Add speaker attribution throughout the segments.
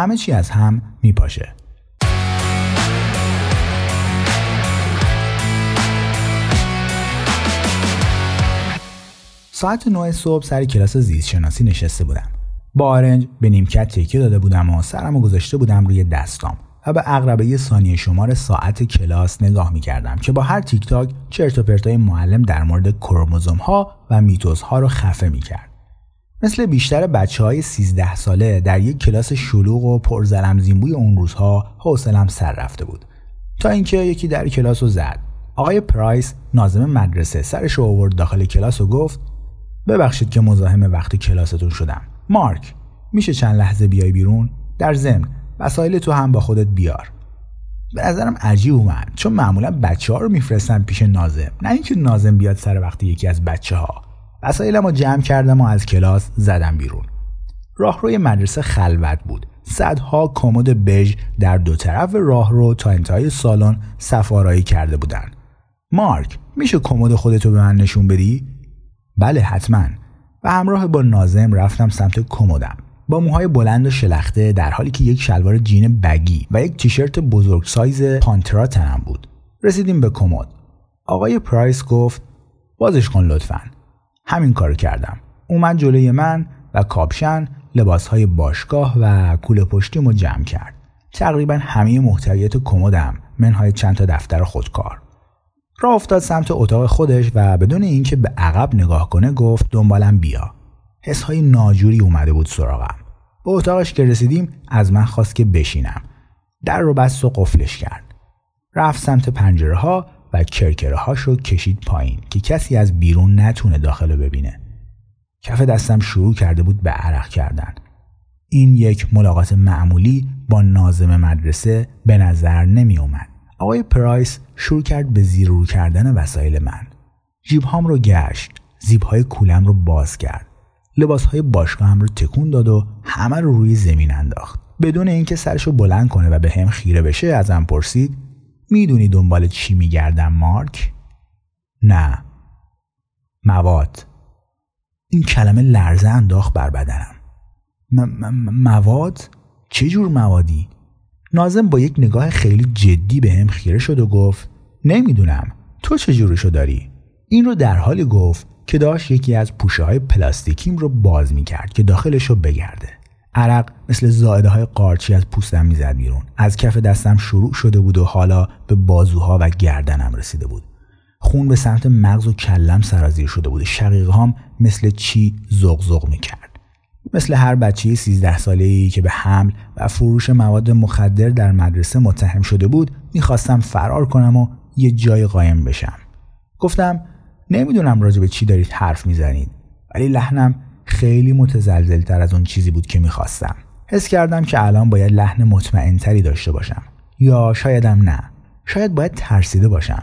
Speaker 1: همه چی از هم میپاشه ساعت 9 صبح سر کلاس زیست شناسی نشسته بودم با آرنج به نیمکت تکیه داده بودم و سرمو گذاشته بودم روی دستام و به اقربه ثانیه شمار ساعت کلاس نگاه می کردم که با هر تیک تاک چرت و پرتای معلم در مورد کروموزوم ها و میتوز ها رو خفه می کرد. مثل بیشتر بچه های 13 ساله در یک کلاس شلوغ و پرزلم زیمبوی اون روزها حوصلم سر رفته بود. تا اینکه یکی در کلاس رو زد. آقای پرایس نازم مدرسه سرش رو آورد داخل کلاس و گفت ببخشید که مزاحم وقت کلاستون شدم. مارک میشه چند لحظه بیای بیرون؟ در ضمن وسایل تو هم با خودت بیار. به نظرم عجیب اومد چون معمولا بچه ها رو میفرستن پیش نازم نه اینکه نازم بیاد سر وقت یکی از بچه ها وسایلم رو جمع کردم و از کلاس زدم بیرون. راهروی مدرسه خلوت بود. صدها کمد بژ در دو طرف راهرو تا انتهای سالن سفارایی کرده بودن مارک میشه کمد خودتو به من نشون بدی؟ بله حتما. و همراه با نازم رفتم سمت کمدم. با موهای بلند و شلخته در حالی که یک شلوار جین بگی و یک تیشرت بزرگ سایز پانترا تنم بود. رسیدیم به کمد. آقای پرایس گفت بازش کن لطفا. همین کار کردم. اومد جلوی من و کاپشن لباسهای باشگاه و کوله پشتیم رو جمع کرد. تقریبا همه محتویات کمدم منهای چند تا دفتر خودکار. راه افتاد سمت اتاق خودش و بدون اینکه به عقب نگاه کنه گفت دنبالم بیا. حسهای ناجوری اومده بود سراغم. به اتاقش که رسیدیم از من خواست که بشینم. در رو بست و قفلش کرد. رفت سمت پنجره ها و کرکره هاش کشید پایین که کسی از بیرون نتونه داخل ببینه. کف دستم شروع کرده بود به عرق کردن. این یک ملاقات معمولی با نازم مدرسه به نظر نمی اومد. آقای پرایس شروع کرد به زیر رو کردن وسایل من. جیب هام رو گشت. زیب های کولم رو باز کرد. لباس های باشگاه هم رو تکون داد و همه رو روی زمین انداخت. بدون اینکه سرش رو بلند کنه و به هم خیره بشه ازم پرسید می‌دونی دنبال چی میگردم مارک؟ نه مواد این کلمه لرزه انداخت بر بدنم مواد؟ چه جور موادی؟ نازم با یک نگاه خیلی جدی به هم خیره شد و گفت نمی‌دونم تو چه جورشو داری؟ این رو در حالی گفت که داشت یکی از پوشه های پلاستیکیم رو باز می کرد که داخلش رو بگرده عرق مثل زائده های قارچی از پوستم می‌زد بیرون. از کف دستم شروع شده بود و حالا به بازوها و گردنم رسیده بود. خون به سمت مغز و کلم سرازیر شده بود. شقیقه هم مثل چی زغزغ می‌کرد. مثل هر بچه 13 ساله ای که به حمل و فروش مواد مخدر در مدرسه متهم شده بود می‌خواستم فرار کنم و یه جای قایم بشم. گفتم نمی‌دونم راجع به چی دارید حرف می‌زنید. ولی لحنم خیلی متزلزل تر از اون چیزی بود که می‌خواستم. حس کردم که الان باید لحن مطمئن تری داشته باشم. یا شایدم نه. شاید باید ترسیده باشم.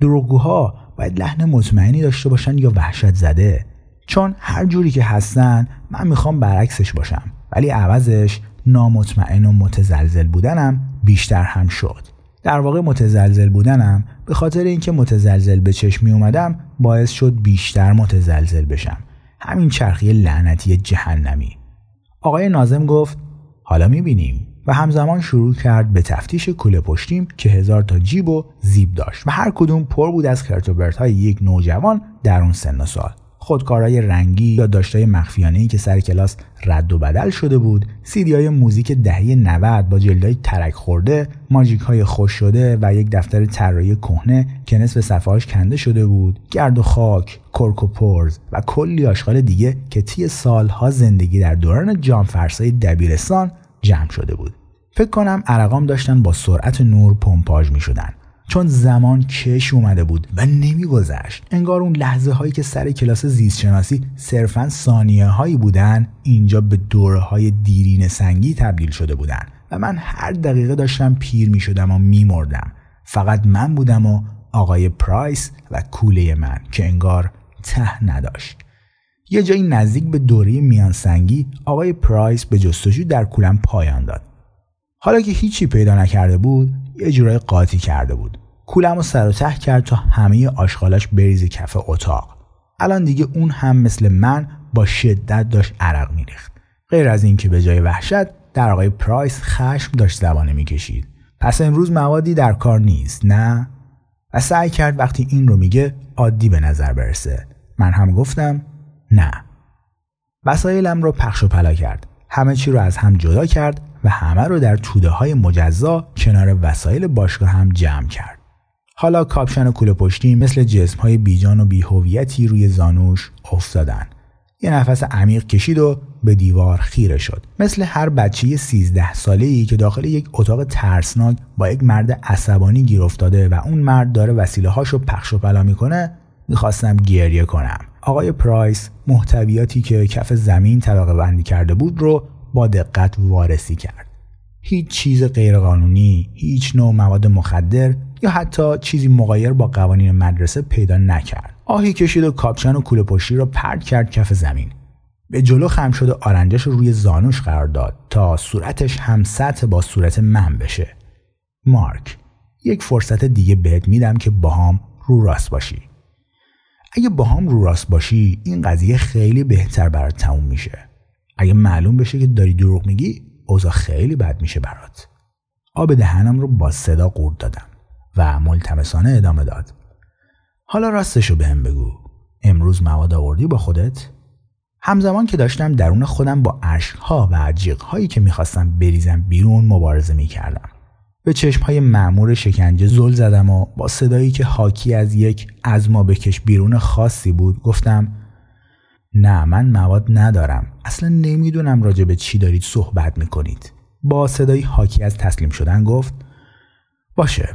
Speaker 1: دروغگوها باید لحن مطمئنی داشته باشن یا وحشت زده. چون هر جوری که هستن من می‌خوام برعکسش باشم. ولی عوضش نامطمئن و متزلزل بودنم بیشتر هم شد. در واقع متزلزل بودنم به خاطر اینکه متزلزل به چشم می اومدم باعث شد بیشتر متزلزل بشم. همین چرخی لعنتی جهنمی. آقای نازم گفت حالا می‌بینیم. و همزمان شروع کرد به تفتیش کوله پشتیم که هزار تا جیب و زیب داشت و هر کدوم پر بود از خرتوبرت های یک نوجوان در اون سن و سال. خودکارهای رنگی یا داشتای مخفیانه که سر کلاس رد و بدل شده بود سیدی های موزیک دهه 90 با جلدهای ترک خورده ماجیک های خوش شده و یک دفتر طراحی کهنه که نصف صفحهاش کنده شده بود. گرد و خاک کرک و پرز و کلی آشغال دیگه که طی سالها زندگی در دوران جانفرسای دبیرستان جمع شده بود. فکر کنم عرقام داشتن با سرعت نور پمپاژ می شدن چون زمان کش اومده بود و نمیگذشت. انگار اون لحظه هایی که سر کلاس زیست شناسی صرفا ثانیه هایی بودن اینجا به دوره های دیرین سنگی تبدیل شده بودن و من هر دقیقه داشتم پیر می شدم و می مردم. فقط من بودم و آقای پرایس و کوله من که انگار ته نداشت. یه جایی نزدیک به دوره میان سنگی آقای پرایس به جستجو در کولم پایان داد. حالا که هیچی پیدا نکرده بود یه جورای قاطی کرده بود. کولم رو سر و ته کرد تا همه آشغالاش بریز کف اتاق. الان دیگه اون هم مثل من با شدت داشت عرق میریخت. غیر از اینکه به جای وحشت در آقای پرایس خشم داشت زبانه می‌کشید. پس امروز موادی در کار نیست نه؟ و سعی کرد وقتی این رو میگه عادی به نظر برسه. من هم گفتم نه. وسایلم رو پخش و پلا کرد. همه چی رو از هم جدا کرد همه رو در توده های مجزا کنار وسایل باشگاه هم جمع کرد. حالا کاپشن و کوله پشتی مثل جسم های بیجان و بیهویتی روی زانوش افتادن. یه نفس عمیق کشید و به دیوار خیره شد. مثل هر بچه 13 ساله ای که داخل یک اتاق ترسناک با یک مرد عصبانی گیر افتاده و اون مرد داره وسیله هاشو پخش و پلا می‌کنه می‌خواستم گریه کنم. آقای پرایس محتویاتی که کف زمین طبقه بندی کرده بود رو با دقت وارسی کرد. هیچ چیز غیرقانونی هیچ نوع مواد مخدر یا حتی چیزی مغایر با قوانین مدرسه پیدا نکرد. آهی کشید و کاپشن و کوله پشتی را پرت کرد کف زمین. به جلو خم شد و آرنجش رو روی زانوش قرار داد تا صورتش هم سطح با صورت من بشه. مارک یک فرصت دیگه بهت میدم که باهام رو راست باشی. اگه باهام رو راست باشی این قضیه خیلی بهتر برات تموم میشه. اگه معلوم بشه که داری دروغ میگی اوضاع خیلی بد میشه برات. آب دهنم رو با صدا قورت دادم و ملتمسانه ادامه داد. حالا راستشو بهم بگو. امروز مواد آوردی با خودت؟ همزمان که داشتم درون خودم با اشکها و هایی که می‌خواستم بریزم بیرون مبارزه می‌کردم. به های معمور شکنجه زل زدم و با صدایی که حاکی از یک از ما بکش بیرون خاصی بود گفتم نه من مواد ندارم. اصلا نمی‌دونم راجع به چی دارید صحبت می‌کنید. با صدایی حاکی از تسلیم شدن گفت باشه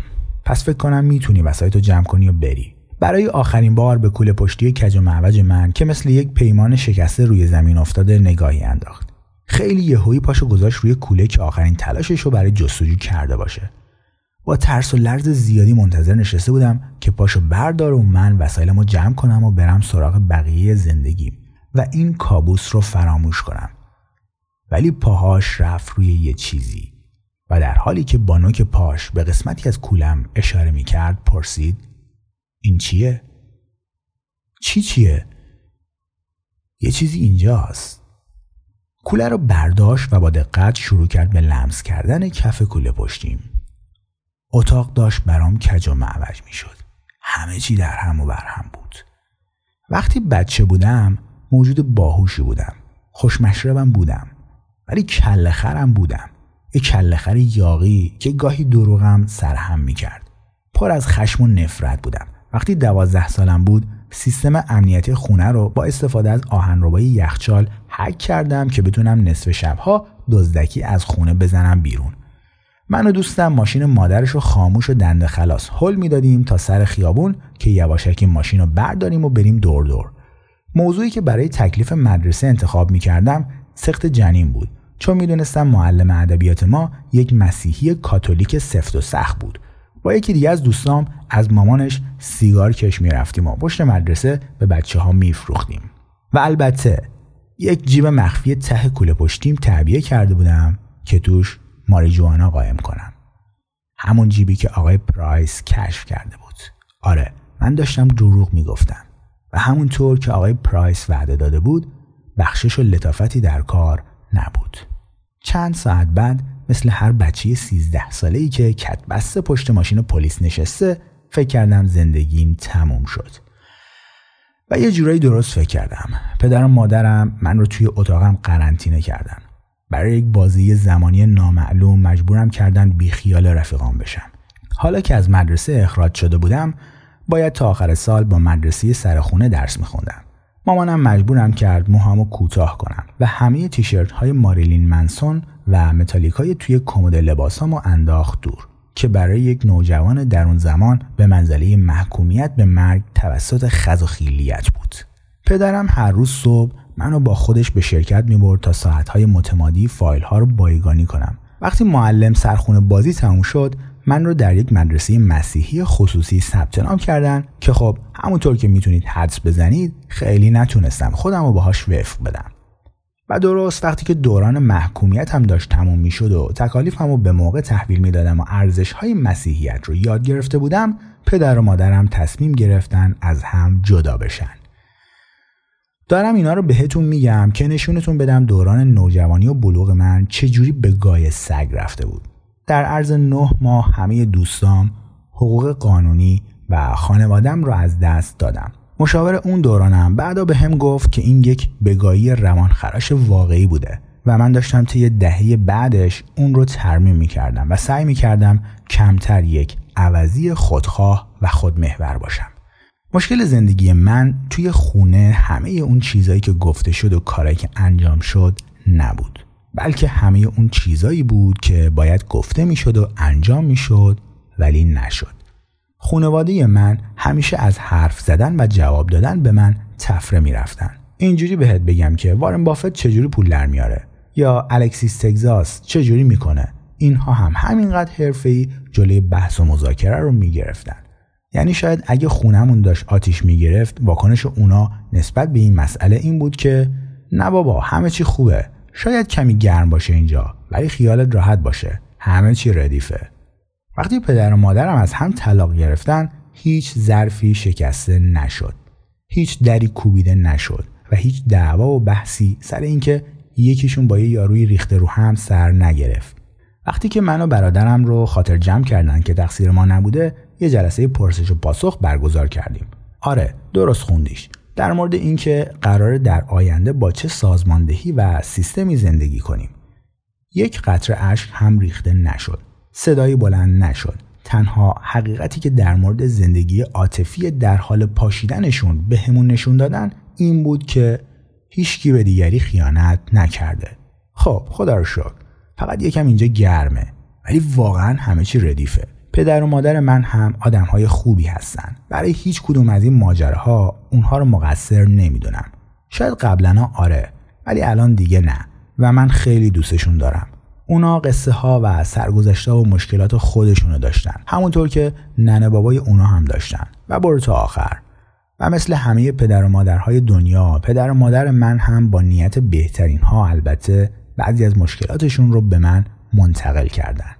Speaker 1: پس فکر کنم می‌تونی وسایتو جمع کنی و بری. برای آخرین بار به کوله پشتی کج و معوج من که مثل یک پیمان شکسته روی زمین افتاده نگاهی انداخت. خیلی یهویی پاشو گذاشت روی کوله که آخرین تلاشش رو برای جستجو کرده باشه. با ترس و لرز زیادی منتظر نشسته بودم که پاشو بردار و من وسایلمو جمع کنم و برم سراغ بقیه زندگیم. و این کابوس رو فراموش کنم. ولی پاهاش رفت روی یه چیزی و در حالی که با نوک پاش به قسمتی از کولم اشاره می کرد پرسید این چیه؟ چی چیه؟ یه چیزی اینجاست. کوله رو برداشت و با دقت شروع کرد به لمس کردن کف کوله پشتیم. اتاق داشت برام کج و معوج می شد همه چی در هم و بر هم بود. وقتی بچه بودم موجود باهوشی بودم. خوشمشربم بودم. ولی کله خرم بودم. یه کله خر یاقی که گاهی دروغم سرهم می‌کرد. پر از خشم و نفرت بودم. وقتی دوازده سالم بود سیستم امنیتی خونه رو با استفاده از آهنربای یخچال حک کردم که بتونم نصف شبها دزدکی از خونه بزنم بیرون. من و دوستم ماشین مادرش رو خاموش و دنده خلاص حل می‌دادیم تا سر خیابون که یواشکی ماشین رو برداریم و بریم دور دور. موضوعی که برای تکلیف مدرسه انتخاب می کردم سخت جنین بود. چون می‌دونستم معلم ادبیات ما یک مسیحی کاتولیک سفت و سخت بود. با یکی دیگه از دوستام از مامانش سیگار کش رفتیم و پشت مدرسه به بچه ها میفروختیم. و البته یک جیب مخفی ته کوله پشتیم تعبیه کرده بودم که توش ماریجوانا قایم کنم. همون جیبی که آقای پرایس کشف کرده بود. آره من داشتم دروغ می‌گفتم. و همونطور که آقای پرایس وعده داده بود بخشش و لطافتی در کار نبود. چند ساعت بعد مثل هر بچه 13 ساله ای که کت پشت ماشین پلیس نشسته فکر کردم زندگیم تموم شد. و یه جورایی درست فکر کردم. پدرم مادرم من رو توی اتاقم قرنطینه کردن. برای یک بازی زمانی نامعلوم مجبورم کردن بیخیال رفیقام بشم. حالا که از مدرسه اخراج شده بودم باید تا آخر سال با مدرسه سرخونه درس میخوندم. مامانم مجبورم کرد موهامو کوتاه کنم و همه تیشرت های ماریلین منسون و متالیک های توی کمد لباسامو انداخت دور که برای یک نوجوان در اون زمان به منزله محکومیت به مرگ توسط خز و خیلیت بود. پدرم هر روز صبح منو با خودش به شرکت می تا ساعتهای متمادی فایل ها رو بایگانی کنم. وقتی معلم سرخونه بازی تموم شد من رو در یک مدرسه مسیحی خصوصی ثبت نام کردن که خب همونطور که می‌تونید حدس بزنید خیلی نتونستم. خودم رو باهاش وفق بدم. و درست وقتی که دوران محکومیت هم داشت تموم می‌شد و تکالیف رو به موقع تحویل می‌دادم و ارزش های مسیحیت رو یاد گرفته بودم پدر و مادرم تصمیم گرفتن از هم جدا بشن. دارم اینا رو بهتون میگم که نشونتون بدم دوران نوجوانی و بلوغ من چجوری به گای سگ رفته بود. در عرض نه ماه همه دوستام حقوق قانونی و خانوادم رو از دست دادم. مشاور اون دورانم بعدا به هم گفت که این یک بگایی روانخراش واقعی بوده و من داشتم طی دهه بعدش اون رو ترمیم می کردم و سعی می کردم کمتر یک عوضی خودخواه و خودمحور باشم. مشکل زندگی من توی خونه همه اون چیزایی که گفته شد و کارایی که انجام شد نبود. بلکه همه اون چیزایی بود که باید گفته می‌شد و انجام می‌شد ولی نشد. خانواده من همیشه از حرف زدن و جواب دادن به من تفره می‌رفتن. اینجوری بهت بگم که وارن بافت چجوری پول در میاره؟ یا الکسیس تگزاس چجوری می‌کنه؟ اینها هم همینقدر حرفه‌ای جلوی بحث و مذاکره رو می‌گرفتن. یعنی شاید اگه خونمون داشت آتیش می‌گرفت واکنش اونا نسبت به این مسئله این بود که نه بابا همه چی خوبه. شاید کمی گرم باشه اینجا ولی خیالت راحت باشه. همه چی ردیفه. وقتی پدر و مادرم از هم طلاق گرفتن هیچ ظرفی شکسته نشد. هیچ دری کوبیده نشد و هیچ دعوا و بحثی سر اینکه یکیشون با یه یاروی ریخته رو هم سر نگرفت. وقتی که من و برادرم رو خاطر جمع کردن که تقصیر ما نبوده یه جلسه پرسش و پاسخ برگزار کردیم. آره درست خوندیش. در مورد اینکه قرار در آینده با چه سازماندهی و سیستمی زندگی کنیم. یک قطره اشک هم ریخته نشد. صدایی بلند نشد. تنها حقیقتی که در مورد زندگی عاطفی در حال پاشیدنشون به همون نشون دادن این بود که هیچکی به دیگری خیانت نکرده. خب خدا رو شکر. فقط یکم اینجا گرمه. ولی واقعا همه چی ردیفه. پدر و مادر من هم آدم های خوبی هستن. برای هیچ کدوم از این ماجراها اونها رو مقصر نمی‌دونم. شاید قبلا آره ولی الان دیگه نه و من خیلی دوستشون دارم. اونا قصه ها و سرگذشته و مشکلات خودشونو داشتن. همونطور که ننه بابای اونا هم داشتن. و برو تا آخر. و مثل همه پدر و مادرهای دنیا پدر و مادر من هم با نیت بهترین ها البته بعضی از مشکلاتشون رو به من منتقل کردن.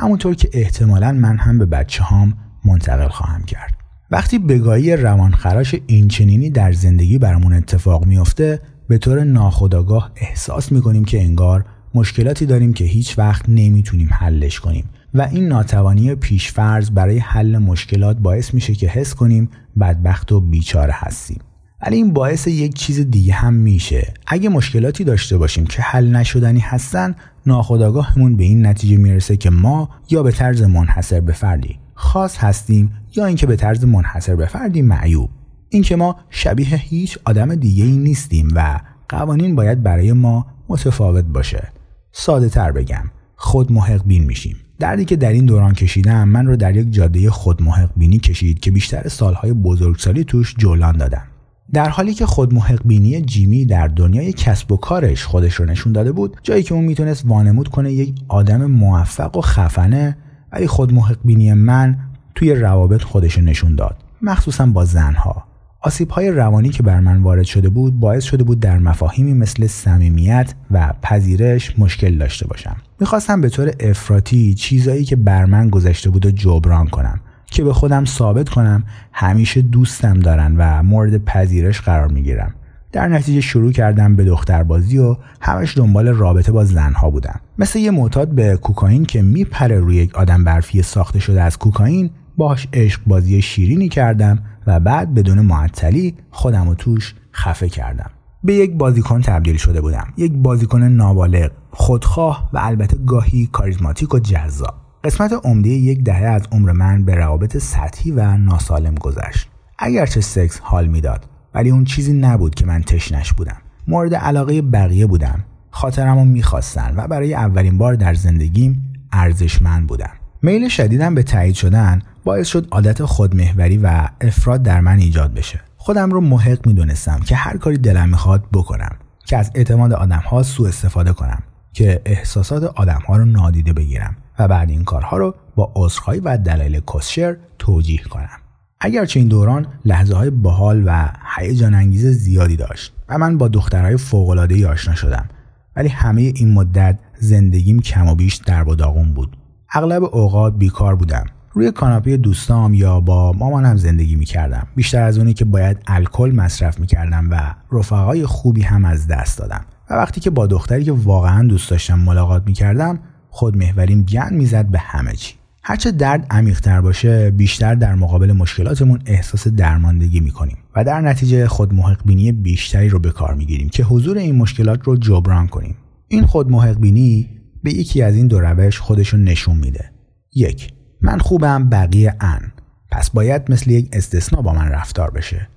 Speaker 1: همونطور که احتمالا من هم به بچه هام منتقل خواهم کرد. وقتی بگاهی روانخراش اینچنینی در زندگی برامون اتفاق میافته به طور ناخودآگاه احساس می‌کنیم که انگار مشکلاتی داریم که هیچ وقت نمی‌تونیم حلش کنیم و این ناتوانی پیشفرض برای حل مشکلات باعث میشه که حس کنیم بدبخت و بیچاره هستیم. ولی این باعث یک چیز دیگه هم میشه. اگه مشکلاتی داشته باشیم که حل نشدنی هستن ناخداگاهمون به این نتیجه می‌رسه که ما یا به طرز منحصر به فردی خاص هستیم یا اینکه به طرز منحصر به فردی معیوب. اینکه ما شبیه هیچ آدم دیگه ای نیستیم و قوانین باید برای ما متفاوت باشه. ساده تر بگم خود محق بین میشیم. دردی که در این دوران کشیدم من رو در یک جاده خود محق بینی کشید که بیشتر سالهای بزرگسالی توش جولان دادم. در حالی که خود بینی جیمی در دنیای کسب و کارش خودش رو نشون داده بود جایی که اون می‌تونست وانمود کنه یک آدم موفق و خفنه ولی خود بینی من توی روابط خودش رو نشون داد مخصوصا با زنها. آسیب های روانی که بر من وارد شده بود باعث شده بود در مفاهیمی مثل صمیمیت و پذیرش مشکل داشته باشم. می‌خواستم به طور افراطی چیزایی که بر من گذشته بود و جبران کنم. که به خودم ثابت کنم همیشه دوستم دارن و مورد پذیرش قرار می‌گیرم. در نتیجه شروع کردم به دختربازی و همش دنبال رابطه با زنها بودم. مثل یه معتاد به کوکائین که میپره روی یک آدم برفی ساخته شده از کوکائین باش عشق بازی شیرینی کردم و بعد بدون معطلی خودم و توش خفه کردم. به یک بازیکن تبدیل شده بودم. یک بازیکن نابالغ خودخواه و البته گاهی کاریزماتیک و جذاب. قسمت عمده یک دهه از عمر من به روابط سطحی و ناسالم گذشت. اگرچه سکس حال می‌داد ولی اون چیزی نبود که من تشنش بودم. مورد علاقه بقیه بودم. خاطرم رو می‌خواستن و برای اولین بار در زندگیم ارزشمند بودم. میل شدیدم به تایید شدن باعث شد عادت خودمحوری و افراد در من ایجاد بشه. خودم رو محق می‌دونستم که هر کاری دلم می‌خواد بکنم که از اعتماد آدمها سوء استفاده کنم که احساسات آدمها رو نادیده بگیرم. و بعد این کارها رو با عذرخواهی و دلایل کسشر توجیه کنم. اگرچه این دوران لحظه های باحال و هیجان انگیز زیادی داشت و من با دخترهای فوقالعاده آشنا شدم ولی همه این مدت زندگیم کم و بیش در و داغون بود. اغلب اوقات بیکار بودم. روی کاناپه دوستام یا با مامانم زندگی می‌کردم. بیشتر از اونی که باید الکل مصرف می‌کردم و رفقای خوبی هم از دست دادم. و وقتی که با دختری که واقعا دوست داشتم ملاقات می‌کردم خود محوریم گن می‌زد به همه چی. هرچه درد عمیقتر باشه بیشتر در مقابل مشکلاتمون احساس درماندگی می‌کنیم و در نتیجه خود بینی بیشتری رو به کار می‌گیریم که حضور این مشکلات رو جبران کنیم. این خود بینی به یکی از این دو روش خودشون نشون میده. یک من خوبم بقیه ان. پس باید مثل یک استثنا با من رفتار بشه.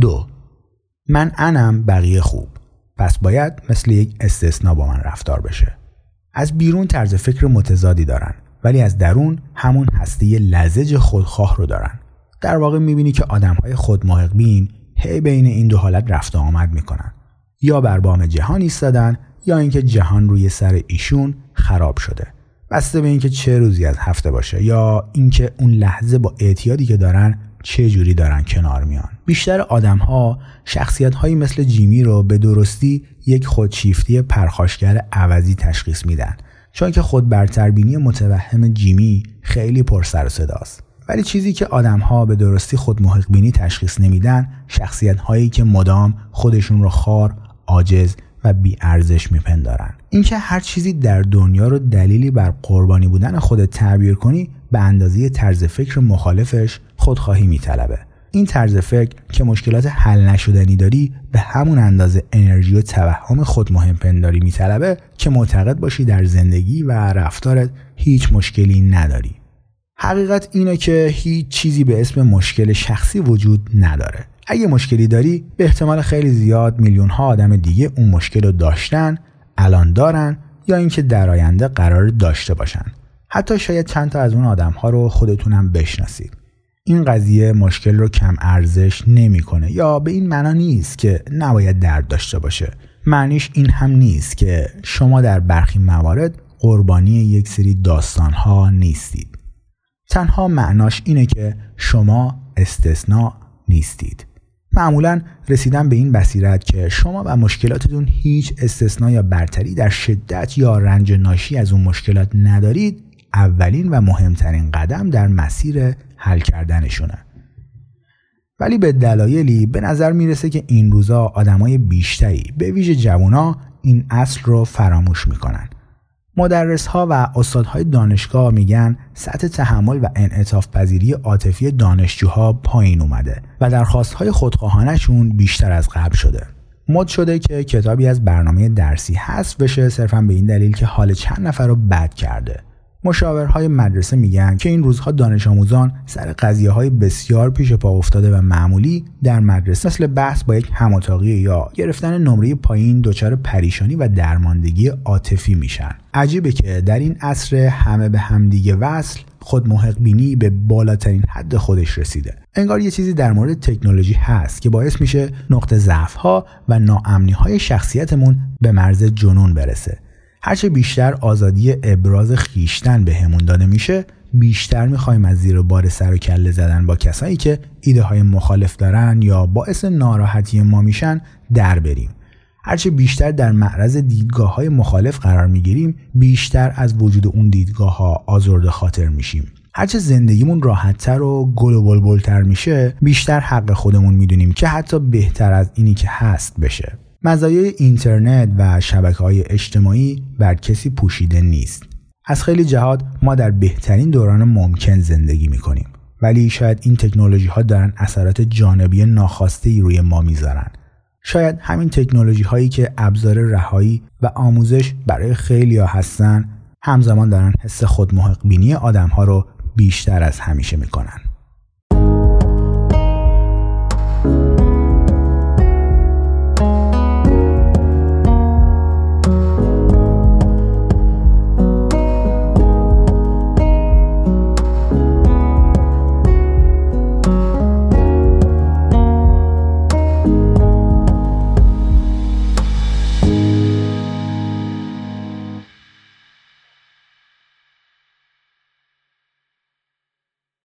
Speaker 1: دو من انم بقیه خوب. پس باید مثل یک استثنا با من رفتار بشه. از بیرون طرز فکر متضادی دارن ولی از درون همون هسته لزج خودخواه رو دارن. در واقع می‌بینی که آدم های خود بین هی بین این دو حالت رفت آمد می‌کنن. یا بر بام جهان ایستادن یا اینکه جهان روی سر ایشون خراب شده. بسته به اینکه چه روزی از هفته باشه یا اینکه اون لحظه با اعتیادی که دارن چه جوری دارن کنار میان؟ بیشتر آدم ها شخصیت هایی مثل جیمی رو به درستی یک خودشیفتی پرخاشگر عوضی تشخیص میدن. چون که خود برتربینی متوهم جیمی خیلی پر سر و صداست. ولی چیزی که آدم ها به درستی خود بینی تشخیص نمیدن شخصیت هایی که مدام خودشون رو خار، عاجز و بی ارزش میپندارن. اینکه هر چیزی در دنیا رو دلیلی بر قربانی بودن خودت تعبیر کنی به اندازه طرز فکر مخالفش خودخواهی میطلبه. این طرز فکر که مشکلات حل نشدنی داری به همون اندازه انرژی و توهم خود مهم پنداری میطلبه که معتقد باشی در زندگی و رفتارت هیچ مشکلی نداری. حقیقت اینه که هیچ چیزی به اسم مشکل شخصی وجود نداره. اگه مشکلی داری به احتمال خیلی زیاد میلیون ها آدم دیگه اون مشکل رو داشتن الان دارن یا اینکه در آینده قرار داشته باشن. حتی شاید چند تا از اون آدم ها رو خودتونم بشناسید. این قضیه مشکل رو کم ارزش نمی‌کنه. یا به این معنا نیست که نباید درد داشته باشه. معنیش این هم نیست که شما در برخی موارد قربانی یک سری داستان ها نیستید. تنها معناش اینه که شما استثناء نیستید. معمولا رسیدن به این بصیرت که شما و مشکلاتتون هیچ استثنا یا برتری در شدت یا رنج ناشی از اون مشکلات ندارید اولین و مهمترین قدم در مسیر حل کردنشونه ولی به دلایلی به نظر می‌رسه که این روزا آدمای بیشتری به ویژه جوونا این اصل رو فراموش می‌کنن مدرس ها و استادهای دانشگاه میگن سطح تحمل و انعطاف پذیری عاطفی دانشجوها پایین اومده و درخواست های خودخواهانشون بیشتر از قبل شده. مد شده که کتابی از برنامه درسی حذف بشه صرفا به این دلیل که حال چند نفر رو بد کرده. مشاورهای مدرسه میگن که این روزها دانش آموزان سر قضیه های بسیار پیش پا افتاده و معمولی در مدرسه مثل بحث با یک هماتاقی یا گرفتن نمره پایین دچار پریشانی و درماندگی عاطفی میشن. عجیبه که در این عصر همه به همدیگه وصل خود محق بینی به بالاترین حد خودش رسیده. انگار یه چیزی در مورد تکنولوژی هست که باعث میشه نقطه ضعف ها و ناامنی های شخصیتمون به مرز جنون برسه. هرچه بیشتر آزادی ابراز خیشتن به همون داده میشه بیشتر می‌خوایم از زیر بار سر و کله زدن با کسایی که ایده های مخالف دارن یا باعث ناراحتی ما میشن در بریم. هرچه بیشتر در معرض دیدگاه های مخالف قرار می‌گیریم بیشتر از وجود اون دیدگاه ها آزرده خاطر میشیم. هرچه زندگیمون راحتتر و گل و بلبلتر میشه بیشتر حق خودمون می‌دونیم که حتی بهتر از اینی که هست بشه. مزایای اینترنت و شبکه های اجتماعی بر کسی پوشیده نیست. از خیلی جهات ما در بهترین دوران ممکن زندگی می کنیم. ولی شاید این تکنولوژی ها دارن اثرات جانبی ناخواسته ای روی ما می‌ذارن. شاید همین تکنولوژی هایی که ابزار رهایی و آموزش برای خیلی ها هستن همزمان دارن حس خود محق بینی آدم ها رو بیشتر از همیشه می‌کنن.